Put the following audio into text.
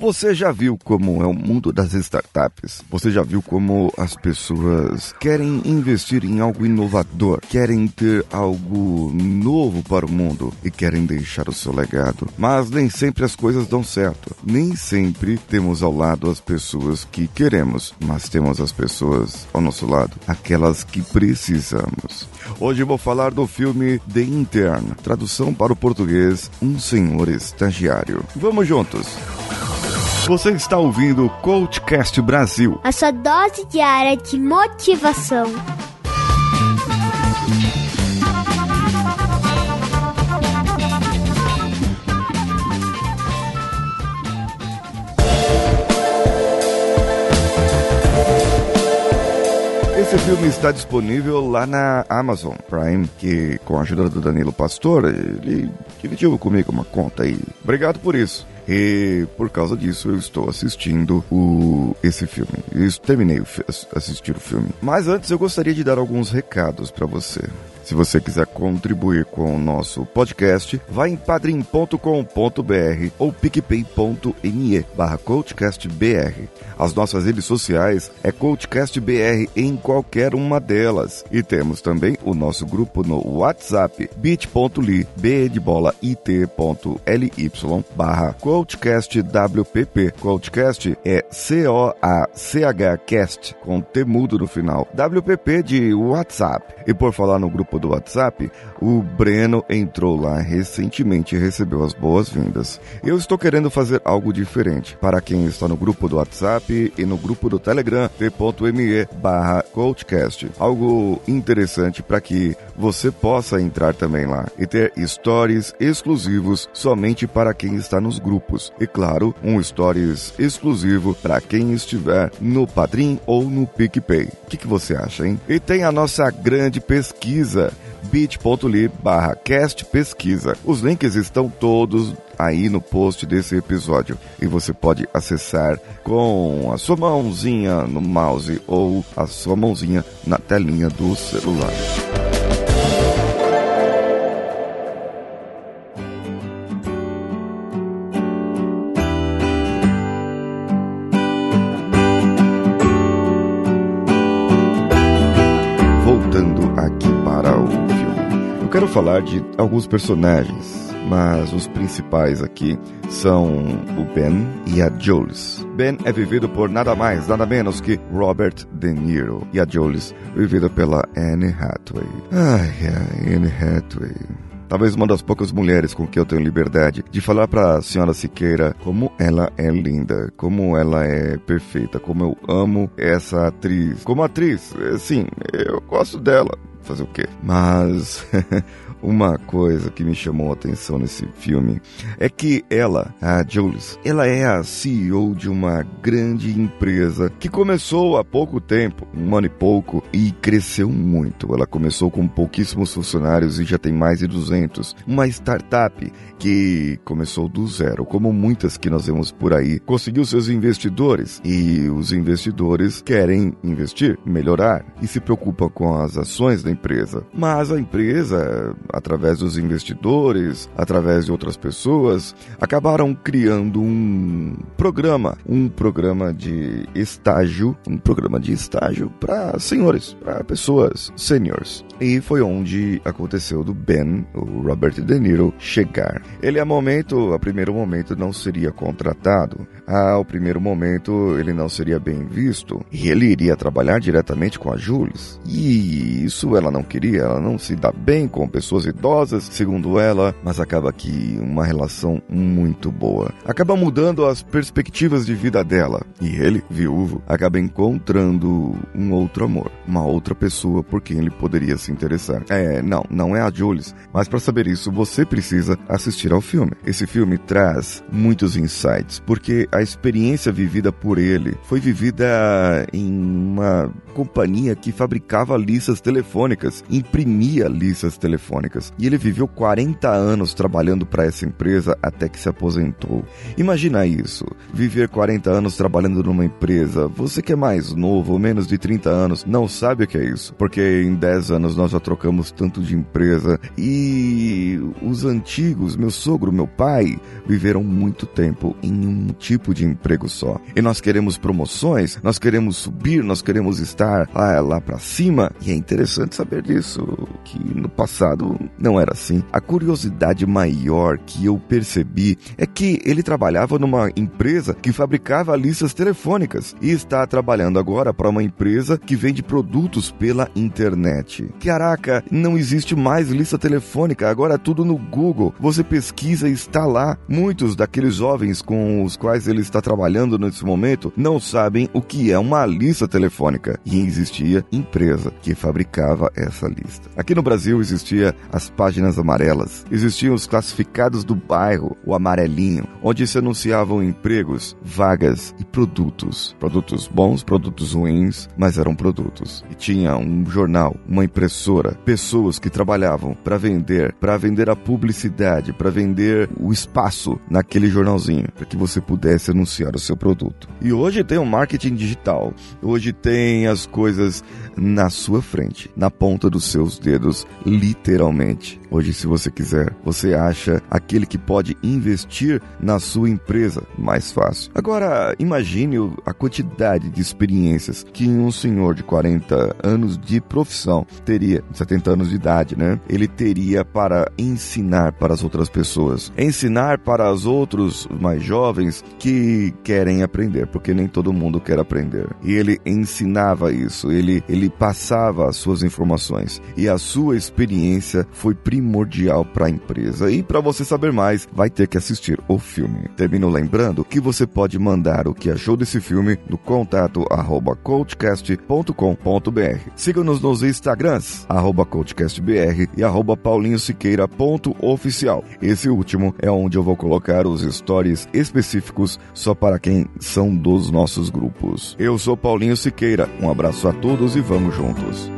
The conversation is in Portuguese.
Você já viu como é o mundo das startups? Você já viu como as pessoas querem investir em algo inovador, querem ter algo novo para o mundo e querem deixar o seu legado? Mas nem sempre as coisas dão certo. Nem sempre temos ao lado as pessoas que queremos, mas temos as pessoas ao nosso lado, aquelas que precisamos. Hoje vou falar do filme The Intern, tradução para o português Um Senhor Estagiário. Vamos juntos! Você está ouvindo o Coachcast Brasil. A sua dose diária de motivação. Esse filme está disponível lá na Amazon Prime, que com a ajuda do Danilo Pastor, ele dividiu comigo uma conta aí. Obrigado por isso. E por causa disso eu estou assistindo o, esse filme. Eu terminei assistir o filme. Mas antes eu gostaria de dar alguns recados para você. Se você quiser contribuir com o nosso podcast, vá em padrim.com.br ou picpay.me barra coachcastbr. As nossas redes sociais é coachcastbr em qualquer uma delas. E temos também o nosso grupo no WhatsApp, bit.ly, b barra coachcastwpp. Coachcast é C-O-A-C-H cast, com T mudo no final. WPP de WhatsApp. E por falar no grupo do WhatsApp, o Breno entrou lá recentemente e recebeu as boas-vindas. Eu estou querendo fazer algo diferente. Para quem está no grupo do WhatsApp e no grupo do Telegram, t.me barra coachcast. Algo interessante para que você possa entrar também lá e ter stories exclusivos somente para quem está nos grupos. E claro, um stories exclusivo para quem estiver no Padrim ou no PicPay. O que, que você acha, hein? E tem a nossa grande pesquisa bit.ly barra cast pesquisa. Os links estão todos aí no post desse episódio e você pode acessar com a sua mãozinha no mouse ou a sua mãozinha na telinha do celular. Quero falar de alguns personagens, mas os principais aqui são o Ben e a Jules. Ben é vivido por nada mais, nada menos que Robert De Niro e a Jules vivida pela Anne Hathaway. Ai, Anne Hathaway. Talvez uma das poucas mulheres com que eu tenho liberdade de falar para a senhora Siqueira como ela é linda, como ela é perfeita, como eu amo essa atriz. Como atriz, sim, eu gosto dela fazer o quê? Mas uma coisa que me chamou a atenção nesse filme é que ela, a Jules, ela é a CEO de uma grande empresa que começou há pouco tempo, um ano e pouco, e cresceu muito. Ela começou com pouquíssimos funcionários e já tem mais de 200. Uma startup que começou do zero, como muitas que nós vemos por aí, conseguiu seus investidores e os investidores querem investir, melhorar e se preocupam com as ações da empresa. Mas a empresa através dos investidores, através de outras pessoas, acabaram criando um programa, um programa de estágio, um programa de estágio para senhores, para pessoas seniors. E foi onde aconteceu do Ben, o Robert De Niro, chegar. Ele a momento, a primeiro momento não seria contratado. Ao primeiro momento ele não seria bem visto e ele iria trabalhar diretamente com a Jules. E isso ela não queria, ela não se dá bem com pessoas idosas, segundo ela, mas acaba que uma relação muito boa. Acaba mudando as perspectivas de vida dela e ele, viúvo, acaba encontrando um outro amor, uma outra pessoa por quem ele poderia se interessar. É, não, não é a Jules, mas para saber isso você precisa assistir ao filme. Esse filme traz muitos insights, porque a experiência vivida por ele foi vivida em uma companhia que fabricava listas telefônicas, imprimia listas telefônicas. E ele viveu 40 anos trabalhando para essa empresa até que se aposentou. Imagina isso. viver 40 anos trabalhando numa empresa. Você que é mais novo, menos de 30 anos, não sabe o que é isso. Porque em 10 anos nós já trocamos tanto de empresa e os antigos, meu sogro, meu pai, viveram muito tempo em um tipo de emprego só. E nós queremos promoções, nós queremos subir, nós queremos estar lá, lá para cima. E é interessante saber disso, que no passado não era assim. A curiosidade maior que eu percebi é que ele trabalhava numa empresa que fabricava listas telefônicas e está trabalhando agora para uma empresa que vende produtos pela internet. Caraca, não existe mais lista telefônica, agora é tudo no Google. Você pesquisa e está lá. Muitos daqueles jovens com os quais ele está trabalhando nesse momento não sabem o que é uma lista telefônica e existia empresa que fabricava essa lista. Aqui no Brasil existia as páginas amarelas, existiam os classificados do bairro, o amarelinho, onde se anunciavam empregos, vagas e produtos. Produtos bons, produtos ruins, mas eram produtos. E tinha um jornal, uma impressora, pessoas que trabalhavam para vender, para vender a publicidade, para vender o espaço naquele jornalzinho, para que você pudesse anunciar o seu produto. E hoje tem o um marketing digital. Hoje tem as coisas na sua frente, na ponta dos seus dedos, literalmente. Hoje, se você quiser, você acha aquele que pode investir na sua empresa mais fácil. Agora, imagine a quantidade de experiências que um senhor de 40 anos de profissão teria, 70 anos de idade, né? Ele teria para ensinar para as outras pessoas, ensinar para os outros mais jovens que querem aprender, porque nem todo mundo quer aprender. E ele ensinava isso, ele ele passava as suas informações e a sua experiência foi primordial para a empresa. E para você saber mais, vai ter que assistir o filme. Termino lembrando que você pode mandar o que achou desse filme no contato arroba coachcast.com.br. Siga-nos nos Instagrams, arroba coachcastbr e arroba paulinhosiqueira.oficial. Esse último é onde eu vou colocar os stories específicos só para quem são dos nossos grupos. Eu sou Paulinho Siqueira, um abraço a todos e vamos juntos.